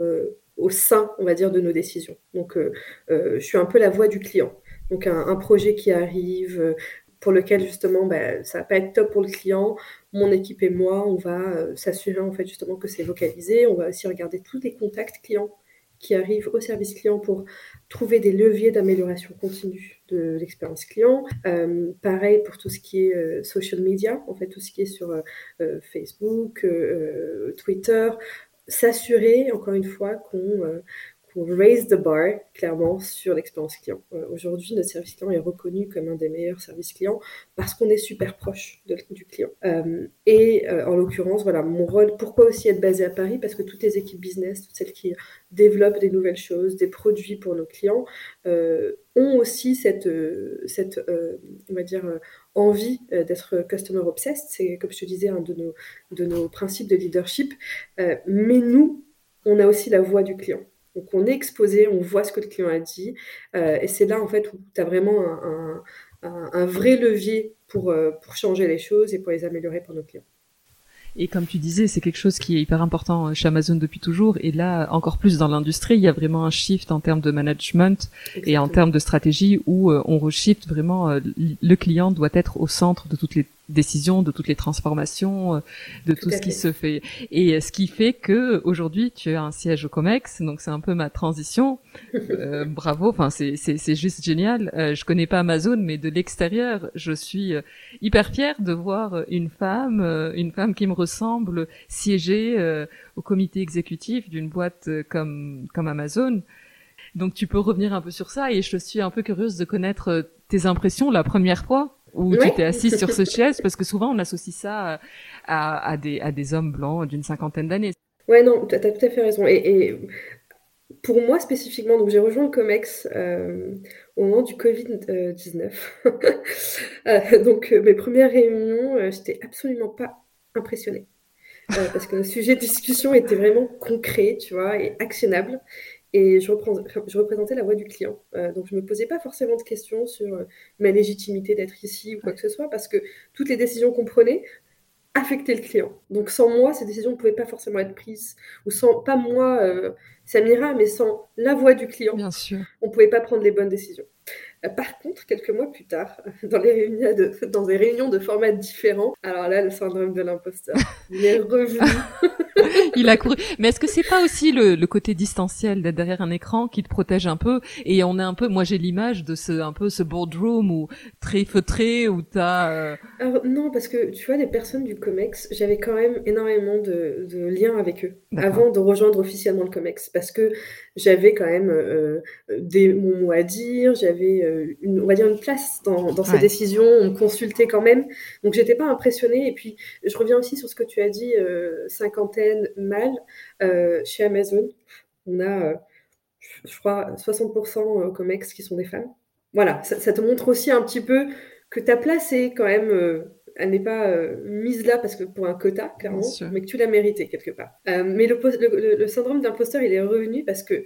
au sein, on va dire, de nos décisions. Donc, je suis un peu la voix du client. Donc un, projet qui arrive, euh, pour lequel justement ben, ça va pas être top pour le client. Mon équipe et moi, on va s'assurer en fait justement que c'est localisé. On va aussi regarder tous les contacts clients qui arrivent au service client pour trouver des leviers d'amélioration continue de l'expérience client. Euh, pareil pour tout ce qui est euh, social media, en fait, tout ce qui est sur euh, Facebook, Twitter. S'assurer, encore une fois, qu'on pour raise the bar, clairement, sur l'expérience client. Euh, aujourd'hui, notre service client est reconnu comme un des meilleurs services clients parce qu'on est super proche du client. Euh, et euh, en l'occurrence, voilà, mon rôle, pourquoi aussi être basé à Paris? Parce que toutes les équipes business, toutes celles qui développent des nouvelles choses, des produits pour nos clients, ont aussi cette, cette on va dire, envie d'être customer obsessed. C'est, comme je te disais, un de nos, de nos principes de leadership. mais nous, on a aussi la voix du client. Donc on est exposé, on voit ce que le client a dit, euh, et c'est là en fait où tu as vraiment un, vrai levier pour, euh, pour changer les choses et pour les améliorer pour nos clients. Et comme tu disais, c'est quelque chose qui est hyper important chez Amazon depuis toujours. Et là, encore plus dans l'industrie, il y a vraiment un shift en termes de management et en termes de stratégie où euh, on reshift vraiment, le client doit être au centre de toutes les décisions, de toutes les transformations, euh, de tout, ce qui se fait. Et euh, ce qui fait que aujourd'hui tu as un siège au Comex, donc c'est un peu ma transition. Euh, bravo, enfin c'est c'est juste génial. je connais pas Amazon, mais de l'extérieur, je suis hyper fière de voir une femme, une femme qui me ressemble siéger au comité exécutif d'une boîte comme comme Amazon. Donc tu peux revenir un peu sur ça et je suis un peu curieuse de connaître tes impressions la première fois où tu t'es assise sur ce chaise parce que souvent on associe ça à, à, des, à des hommes blancs d'une cinquantaine d'années. Ouais, non, tu as, tout à fait raison. Et, pour moi spécifiquement, donc j'ai rejoint le COMEX euh, au moment du Covid-19. Euh, donc euh, mes premières réunions, j'étais absolument pas impressionnée. parce que le sujet de discussion était vraiment concret, tu vois, et actionnable. Et je, je, représentais la voix du client. Euh, donc je ne me posais pas forcément de questions sur euh, ma légitimité d'être ici ou quoi que ce soit, parce que toutes les décisions qu'on prenait affectaient le client. Donc sans moi, ces décisions ne pouvaient pas forcément être prises. Ou sans, pas moi, euh, Samira, mais sans la voix du client, Bien sûr. on ne pouvait pas prendre les bonnes décisions. Par contre, quelques mois plus tard, dans, les réunions de, dans des réunions de formats différents, alors là, le syndrome de l'imposteur, il est revenu. il a couru. Mais est-ce que c'est pas aussi le, le côté distanciel d'être derrière un écran qui te protège un peu Et on est un peu, moi j'ai l'image de ce un peu ce boardroom ou très feutré où t'as. Euh... Alors non, parce que tu vois les personnes du Comex, j'avais quand même énormément de, de liens avec eux avant de rejoindre officiellement le Comex, parce que j'avais quand même euh, des mon mot à dire, j'avais euh, une, on va dire une place dans, dans ces décisions, on me consultait quand même, donc j'étais pas impressionnée. Et puis je reviens aussi sur ce que tu as dit, euh, cinquantaine mâle euh, chez Amazon. On a, je crois, 60% COMEX qui sont des femmes. Voilà, ça, ça, te montre aussi un petit peu que ta place est quand même elle n'est pas mise là parce que pour un quota, clairement, mais que tu l'as mérité quelque part. mais le, le, le syndrome d'imposteur, il est revenu parce que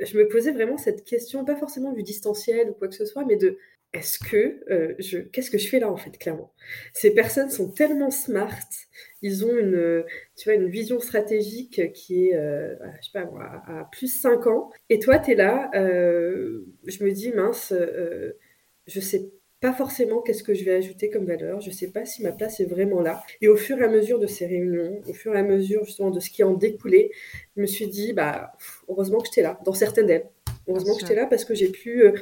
je me posais vraiment cette question, pas forcément du distanciel ou quoi que ce soit, mais de est-ce que euh, je qu'est-ce que je fais là en fait clairement? Ces personnes sont tellement smart ils ont une tu vois une vision stratégique qui est euh, je sais pas à, plus 5 ans et toi tu es là euh, je me dis mince je sais pas forcément qu'est-ce que je vais ajouter comme valeur, je sais pas si ma place est vraiment là. Et au fur et à mesure de ces réunions, au fur et à mesure justement de ce qui en découlait, je me suis dit, bah, heureusement que j'étais là, dans certaines d'elles. Heureusement que j'étais là parce que j'ai pu euh,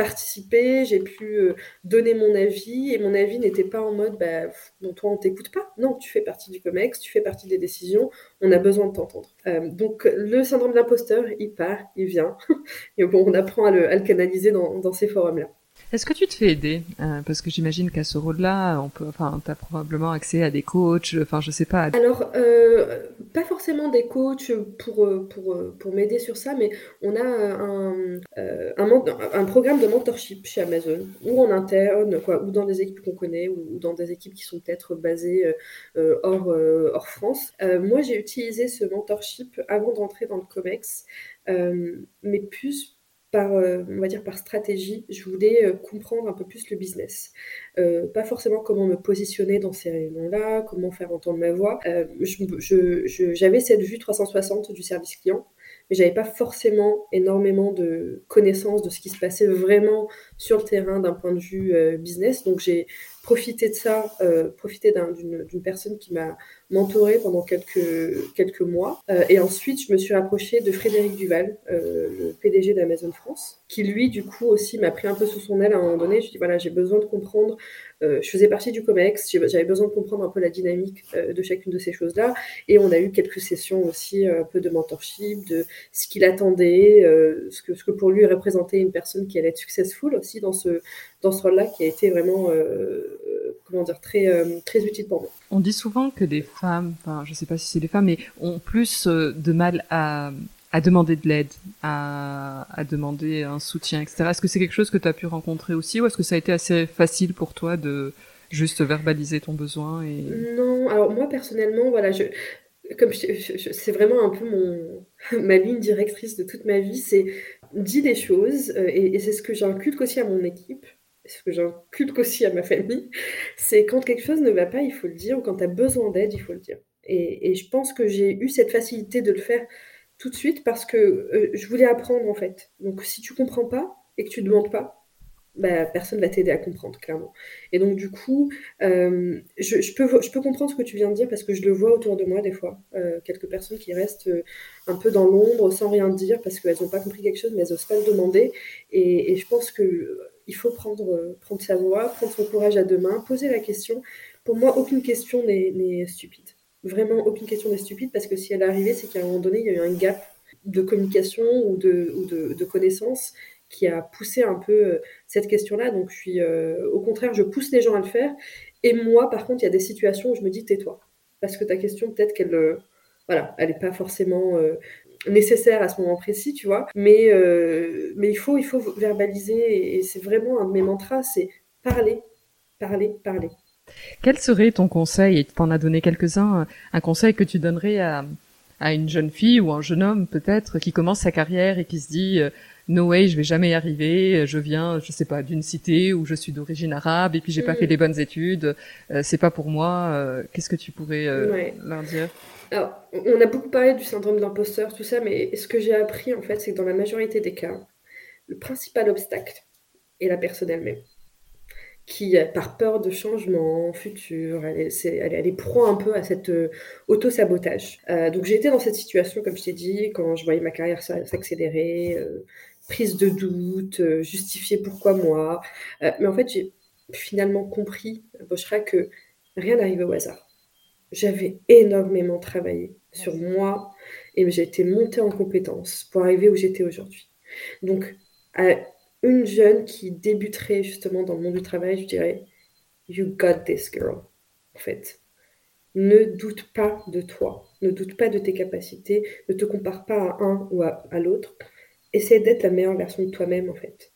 participer, j'ai pu euh, donner mon avis, et mon avis n'était pas en mode, bah, bon, toi, on t'écoute pas. Non, tu fais partie du COMEX, tu fais partie des décisions, on a besoin de t'entendre. Euh, donc, le syndrome d'imposteur, il part, il vient, et bon, on apprend à le, canaliser dans, dans ces forums-là. Est-ce que tu te fais aider? Euh, Parce que j'imagine qu'à ce rôle-là, on peut, enfin, t'as probablement accès à des coachs. Enfin, je sais pas. Alors, euh, pas forcément des coachs pour pour pour m'aider sur ça, mais on a un un, programme de mentorship chez Amazon, ou en interne, quoi, ou dans des équipes qu'on connaît, ou, dans des équipes qui sont peut-être basées euh, hors hors France. moi, j'ai utilisé ce mentorship avant d'entrer dans le Comex, mais plus par, euh, on va dire par stratégie, je voulais euh, comprendre un peu plus le business. Euh, pas forcément comment me positionner dans ces réunions-là, comment faire entendre ma voix. J'avais cette vue 360 du service client, mais j'avais pas forcément énormément de connaissances de ce qui se passait vraiment sur le terrain d'un point de vue business. Donc j'ai profité de ça, profité d'une personne qui m'a mentoré pendant quelques, quelques mois. Euh, et ensuite, je me suis rapprochée de Frédéric Duval, euh, le PDG d'Amazon France, qui lui, du coup, aussi m'a pris un peu sous son aile à un moment donné. Je dis, voilà, j'ai besoin de comprendre, euh, je faisais partie du COMEX, j'avais besoin de comprendre un peu la dynamique de chacune de ces choses-là. Et on a eu quelques sessions aussi, un peu de mentorship, de ce qu'il attendait, ce, que, ce que pour lui représentait une personne qui allait être successful aussi dans ce, dans ce rôle-là, qui a été vraiment, comment dire, très, très utile pour moi. On dit souvent que des femmes, enfin je sais pas si c'est des femmes, mais ont plus euh, de mal à, à demander de l'aide, à, demander un soutien, etc. Est-ce que c'est quelque chose que tu as pu rencontrer aussi ou est-ce que ça a été assez facile pour toi de juste verbaliser ton besoin. Non, alors moi personnellement, voilà, comme c'est vraiment un peu mon, ma ligne directrice de toute ma vie, c'est dis des choses euh, et, et c'est ce que j'inculque aussi à mon équipe ce que j'inculque aussi à ma famille, c'est quand quelque chose ne va pas, il faut le dire, ou quand tu as besoin d'aide, il faut le dire. Et, je pense que j'ai eu cette facilité de le faire tout de suite parce que euh, je voulais apprendre en fait. Donc si tu comprends pas et que tu demandes pas, bah, personne va t'aider à comprendre, clairement. Et donc, du coup, euh, je, peux, comprendre ce que tu viens de dire parce que je le vois autour de moi des fois. Euh, quelques personnes qui restent un peu dans l'ombre sans rien dire parce qu'elles n'ont pas compris quelque chose, mais elles n'osent pas le demander. Et, je pense que il faut prendre, prendre sa voix, prendre son courage à deux mains, poser la question. Pour moi, aucune question n'est stupide. Vraiment, aucune question n'est stupide parce que si elle est arrivée, c'est qu'à un moment donné, il y a eu un gap de communication ou de, ou connaissances qui a poussé un peu euh, cette question-là. Donc, euh, au contraire, je pousse les gens à le faire. Et moi, par contre, il y a des situations où je me dis tais-toi. Parce que ta question, peut-être qu'elle voilà, elle n'est pas forcément nécessaire à ce moment précis, tu vois. Mais, euh, mais il, faut, il faut verbaliser, et c'est vraiment un de mes mantras, c'est parler, parler, parler. Quel serait ton conseil, et tu en as donné quelques-uns, un conseil que tu donnerais à, à une jeune fille ou un jeune homme peut-être qui commence sa carrière et qui se dit euh, no way je vais jamais y arriver je viens je sais pas d'une cité où je suis d'origine arabe et puis j'ai pas mm. fait les bonnes études euh, c'est pas pour moi qu'est-ce que tu pourrais leur dire? Alors, on a beaucoup parlé du syndrome d'imposteur, tout ça, mais ce que j'ai appris, en fait, c'est que dans la majorité des cas, le principal obstacle est la personne elle-même, qui, par peur de changement futur, elle est, elle, elle est pro un peu à cet euh, auto-sabotage. Euh, donc, j'ai été dans cette situation, comme je t'ai dit, quand je voyais ma carrière s'accélérer, euh, prise de doute, justifier pourquoi moi. mais en fait, j'ai finalement compris, Bochra, que rien n'arrive au hasard j'avais énormément travaillé sur moi et j'ai été montée en compétences pour arriver où j'étais aujourd'hui. Donc, à une jeune qui débuterait justement dans le monde du travail, je dirais You got this girl. En fait, ne doute pas de toi, ne doute pas de tes capacités, ne te compare pas à un ou à, l'autre. Essaie d'être la meilleure version de toi-même en fait.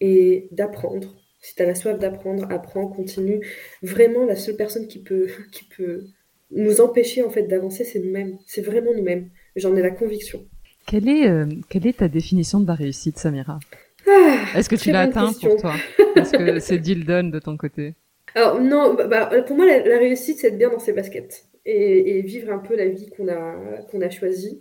Et d'apprendre si tu as la soif d'apprendre, apprends, continue. Vraiment, la seule personne qui peut, qui peut nous empêcher en fait d'avancer, c'est nous-mêmes. C'est vraiment nous-mêmes. J'en ai la conviction. Quelle est, euh, quelle est ta définition de la réussite, Samira? Ah, Est-ce que tu l'as atteint pour toi Est-ce que c'est deal done de ton côté Alors non, bah, bah, pour moi, la, réussite, c'est être bien dans ses baskets et, vivre un peu la vie qu'on a, qu'on a choisie.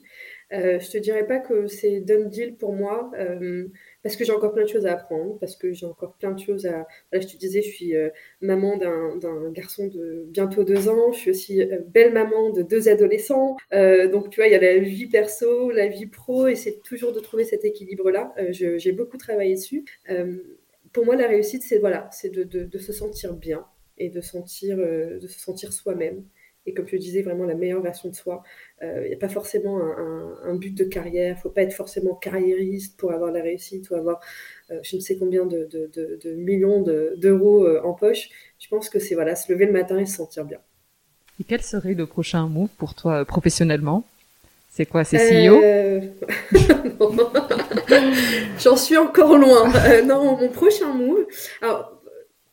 Euh, je te dirais pas que c'est done deal pour moi. Euh, parce que j'ai encore plein de choses à apprendre, parce que j'ai encore plein de choses à... je te disais, je suis euh, maman d'un garçon de bientôt deux ans, je suis aussi euh, belle maman de deux adolescents. Euh, donc, tu vois, il y a la vie perso, la vie pro, et c'est toujours de trouver cet équilibre-là. j'ai beaucoup travaillé dessus. pour moi, la réussite, c'est voilà, de, de, se sentir bien et de, sentir, de se sentir soi-même et comme je disais, vraiment la meilleure version de soi. Il euh, n'y a pas forcément un, but de carrière, il ne faut pas être forcément carriériste pour avoir la réussite ou avoir euh, je ne sais combien de, de, de, millions d'euros euh, en poche. Je pense que c'est voilà, se lever le matin et se sentir bien. Et quel serait le prochain move pour toi professionnellement? C'est quoi C'est CEO J'en suis encore loin. non, mon prochain move. Alors,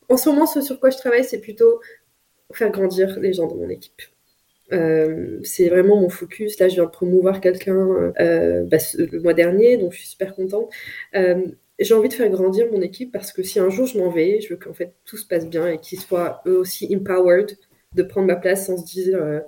en ce moment, ce sur quoi je travaille, c'est plutôt faire grandir les gens de mon équipe. c'est vraiment mon focus. Là, je viens de promouvoir quelqu'un bah, le mois dernier, donc je suis super contente j'ai envie de faire grandir mon équipe parce que si un jour je m'en vais, je veux qu'en fait tout se passe bien et qu'ils soient eux aussi empowered de prendre ma place sans se dire euh,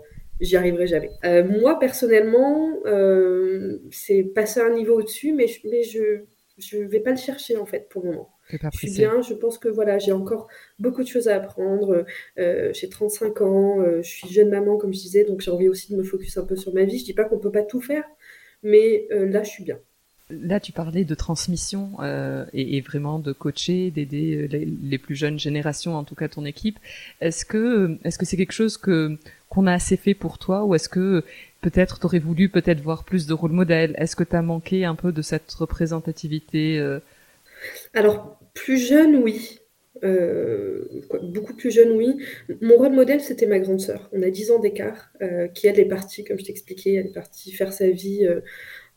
j'y arriverai jamais. Euh, moi personnellement, euh, c'est passer un niveau au-dessus, mais, je, mais je je vais pas le chercher en fait pour le moment. Je suis bien, je pense que voilà, j'ai encore beaucoup de choses à apprendre. j'ai 35 ans, je suis jeune maman comme je disais, donc j'ai envie aussi de me focus un peu sur ma vie. Je dis pas qu'on peut pas tout faire, mais là je suis bien. Là, tu parlais de transmission euh, et, vraiment de coacher, d'aider euh, les, plus jeunes générations, en tout cas ton équipe. Est-ce que est-ce que c'est quelque chose que qu'on a assez fait pour toi, ou est-ce que peut-être tu aurais voulu peut-être voir plus de rôle modèle Est-ce que tu as manqué un peu de cette représentativité euh? Alors plus jeune, oui. beaucoup plus jeune, oui. Mon rôle modèle, c'était ma grande sœur. On a 10 ans d'écart, qui elle est partie, comme je t'expliquais, elle est partie faire sa vie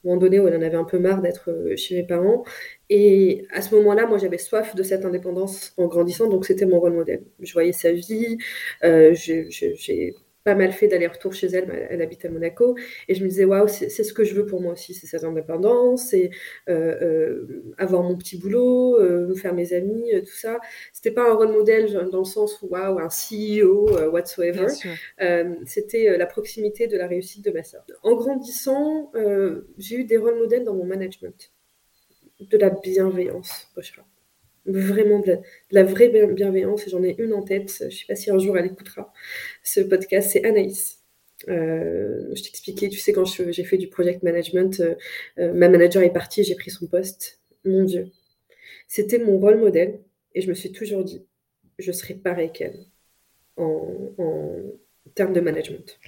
moment donné où elle en avait un peu marre d'être euh, chez mes parents. Et à ce moment-là, moi, j'avais soif de cette indépendance en grandissant, donc c'était mon rôle modèle. Je voyais sa vie, euh, j'ai pas mal fait d'aller-retour chez elle, elle habite à Monaco, et je me disais, waouh, c'est ce que je veux pour moi aussi, c'est cette indépendance, c'est euh, euh, avoir mon petit boulot, euh, faire mes amis, tout ça. C'était pas un rôle modèle dans le sens où, waouh, un CEO, whatsoever. C'était la proximité de la réussite de ma soeur. En grandissant, j'ai eu des rôles modèles dans mon management, de la bienveillance, vraiment de la, vraie bienveillance, et j'en ai une en tête, je ne sais pas si un jour elle écoutera ce podcast, c'est Anaïs. Euh, je t'expliquais, tu sais, quand j'ai fait du project management, euh, euh, ma manager est partie, j'ai pris son poste. Mon Dieu, c'était mon rôle modèle, et je me suis toujours dit, je serai pareil qu'elle en, termes de management.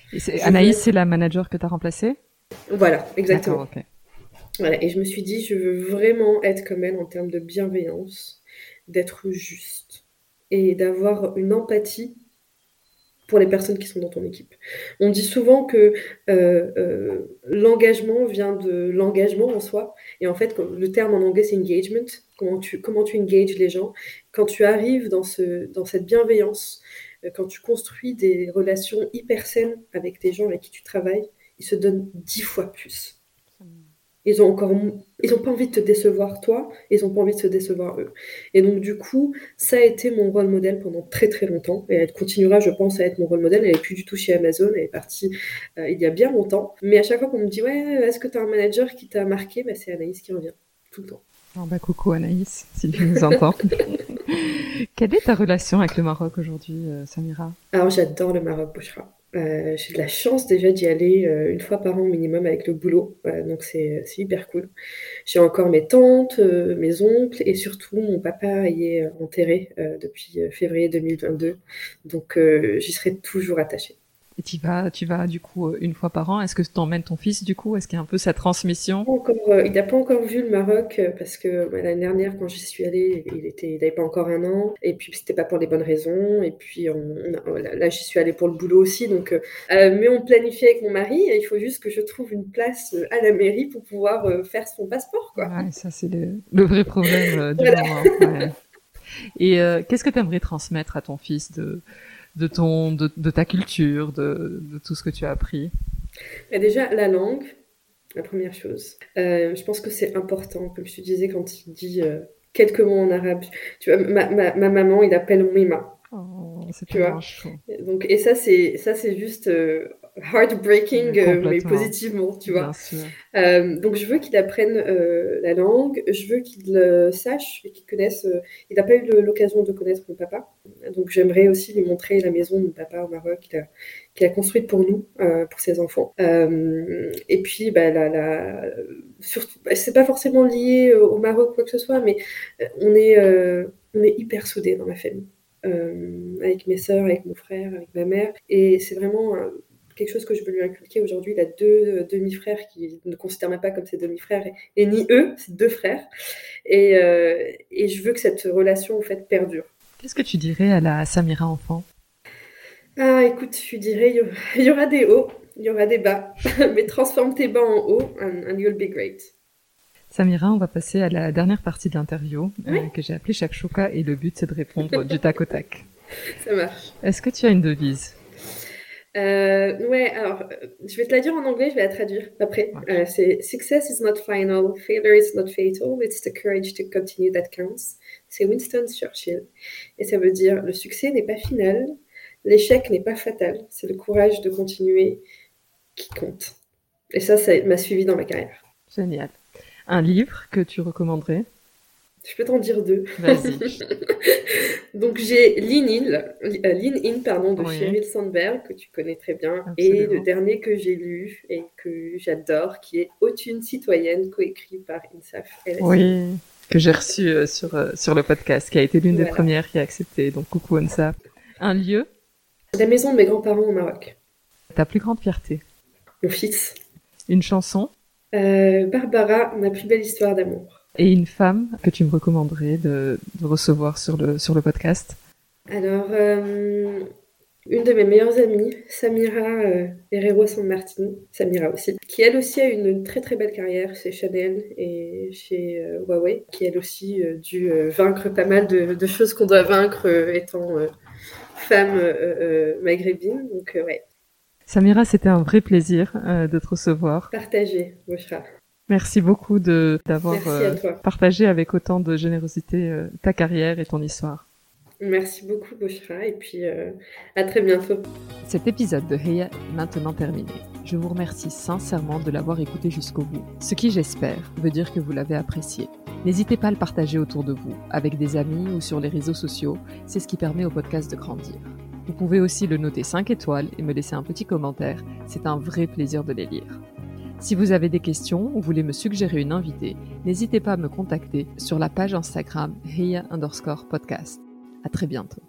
Anaïs, c'est la manager que tu as remplacée? Voilà, exactement. Voilà, et je me suis dit, je veux vraiment être comme elle en termes de bienveillance, d'être juste et d'avoir une empathie pour les personnes qui sont dans ton équipe. On dit souvent que euh, euh, l'engagement vient de l'engagement en soi. Et en fait, le terme en anglais, c'est engagement. Comment tu, comment tu engages les gens. Quand tu arrives dans, ce, dans cette bienveillance, euh, quand tu construis des relations hyper saines avec des gens avec qui tu travailles, ils se donnent dix fois plus. Ils ont encore, ils ont pas envie de te décevoir toi, ils ont pas envie de se décevoir eux. Et donc du coup, ça a été mon rôle modèle pendant très très longtemps, et elle continuera, je pense, à être mon rôle modèle. Elle est plus du tout chez Amazon, elle est partie euh, il y a bien longtemps. Mais à chaque fois qu'on me dit ouais, est-ce que tu as un manager qui t'a marqué, bah, c'est Anaïs qui revient tout le temps. Oh bah coucou Anaïs, si tu nous entends. Quelle est ta relation avec le Maroc aujourd'hui, euh, Samira? Alors j'adore le Maroc, Bouchra. Euh, j'ai de la chance déjà d'y aller euh, une fois par an minimum avec le boulot, donc c'est hyper cool. J'ai encore mes tantes, euh, mes oncles et surtout mon papa y est enterré depuis février 2022, donc j'y serai toujours attachée. Et tu vas, tu vas du coup euh, une fois par an. Est-ce que tu emmènes ton fils du coup? Est-ce qu'il y a un peu sa transmission? Encore, euh, Il n'a pas encore vu le Maroc euh, parce que bah, l'année dernière quand j'y suis allée, il était, il n'avait pas encore un an. Et puis c'était pas pour les bonnes raisons. Et puis on, là, j'y suis allée pour le boulot aussi. Donc, mais on planifie avec mon mari. il faut juste que je trouve une place à la mairie pour pouvoir faire son passeport. Quoi. Ouais, ça c'est le, vrai problème du moment. Et qu'est-ce que tu aimerais transmettre à ton fils de de, ton, de, ta culture, de, tout ce que tu as appris bah, Déjà, la langue, la première chose. Euh, je pense que c'est important, comme je te disais quand il dit euh, quelques mots en arabe. Tu vois, ma, ma, maman, il appelle Mima. Oh, c'est tu vois. Donc, et ça, c'est ça, c'est juste euh, heartbreaking, euh, mais positivement, tu vois. Euh, donc, je veux qu'il apprenne euh, la langue, je veux qu'il sache et qu'il connaisse. il n'a pas eu l'occasion de connaître mon papa, donc j'aimerais aussi lui montrer la maison de mon papa au Maroc qu'il a, a, construite pour nous, pour ses enfants. et puis, bah, la, la, surtout, bah, c'est pas forcément lié au Maroc quoi que ce soit, mais on est, on est hyper soudés dans ma famille. avec mes sœurs, avec mon frère, avec ma mère. Et c'est vraiment quelque chose que je veux lui inculquer aujourd'hui. Il a deux euh, demi-frères qui ne considèrent même pas comme ses demi-frères et, ni eux, c'est deux frères. Et, euh, et, je veux que cette relation en fait perdure. Qu'est-ce que tu dirais à la Samira enfant? Ah, écoute, je dirais il y aura des hauts, il y aura des bas, mais transforme tes bas en hauts and, you'll be great. Samira, on va passer à la dernière partie de l'interview euh, que j'ai appelée Shakshuka et le but c'est de répondre du tac au tac. Ça marche. Est-ce que tu as une devise? Euh, ouais, alors, je vais te la dire en anglais, je vais la traduire après. Euh, c'est Success is not final, failure is not fatal, it's the courage to continue that counts. C'est Winston Churchill. Et ça veut dire le succès n'est pas final, l'échec n'est pas fatal, c'est le courage de continuer qui compte. Et ça, ça m'a suivi dans ma carrière. Génial. Un livre que tu recommanderais? Je peux t'en dire deux. Vas-y. Donc j'ai Lean In, euh, Lean In pardon, de Sheryl Sandberg, que tu connais très bien, et le dernier que j'ai lu et que j'adore, qui est Autune citoyenne, coécrit par INSAF. Oui, que j'ai reçu euh, sur, euh, sur le podcast, qui a été l'une des premières qui a accepté. Donc coucou INSAF. Un lieu La maison de mes grands-parents au Maroc. Ta plus grande fierté Mon fils. Une chanson Barbara, ma plus belle histoire d'amour et une femme que tu me recommanderais de, recevoir sur le, sur le podcast? Alors, euh, une de mes meilleures amies, Samira euh, Herrero San Martin, Samira aussi, qui elle aussi a une très très belle carrière chez Chanel et chez euh, Huawei, qui elle aussi dû vaincre pas mal de, choses qu'on doit vaincre étant femme maghrébine. Donc, ouais. Samira, c'était un vrai plaisir de te recevoir. Partagé, Boshra. Merci beaucoup de d'avoir euh, partagé avec autant de générosité euh, ta carrière et ton histoire. Merci beaucoup Boshra et puis euh, à très bientôt. Cet épisode de Heya est maintenant terminé. Je vous remercie sincèrement de l'avoir écouté jusqu'au bout, ce qui j'espère veut dire que vous l'avez apprécié. N'hésitez pas à le partager autour de vous, avec des amis ou sur les réseaux sociaux, c'est ce qui permet au podcast de grandir. Vous pouvez aussi le noter 5 étoiles et me laisser un petit commentaire, c'est un vrai plaisir de les lire. Si vous avez des questions ou voulez me suggérer une invitée, n'hésitez pas à me contacter sur la page Instagram Heya underscore podcast. À très bientôt.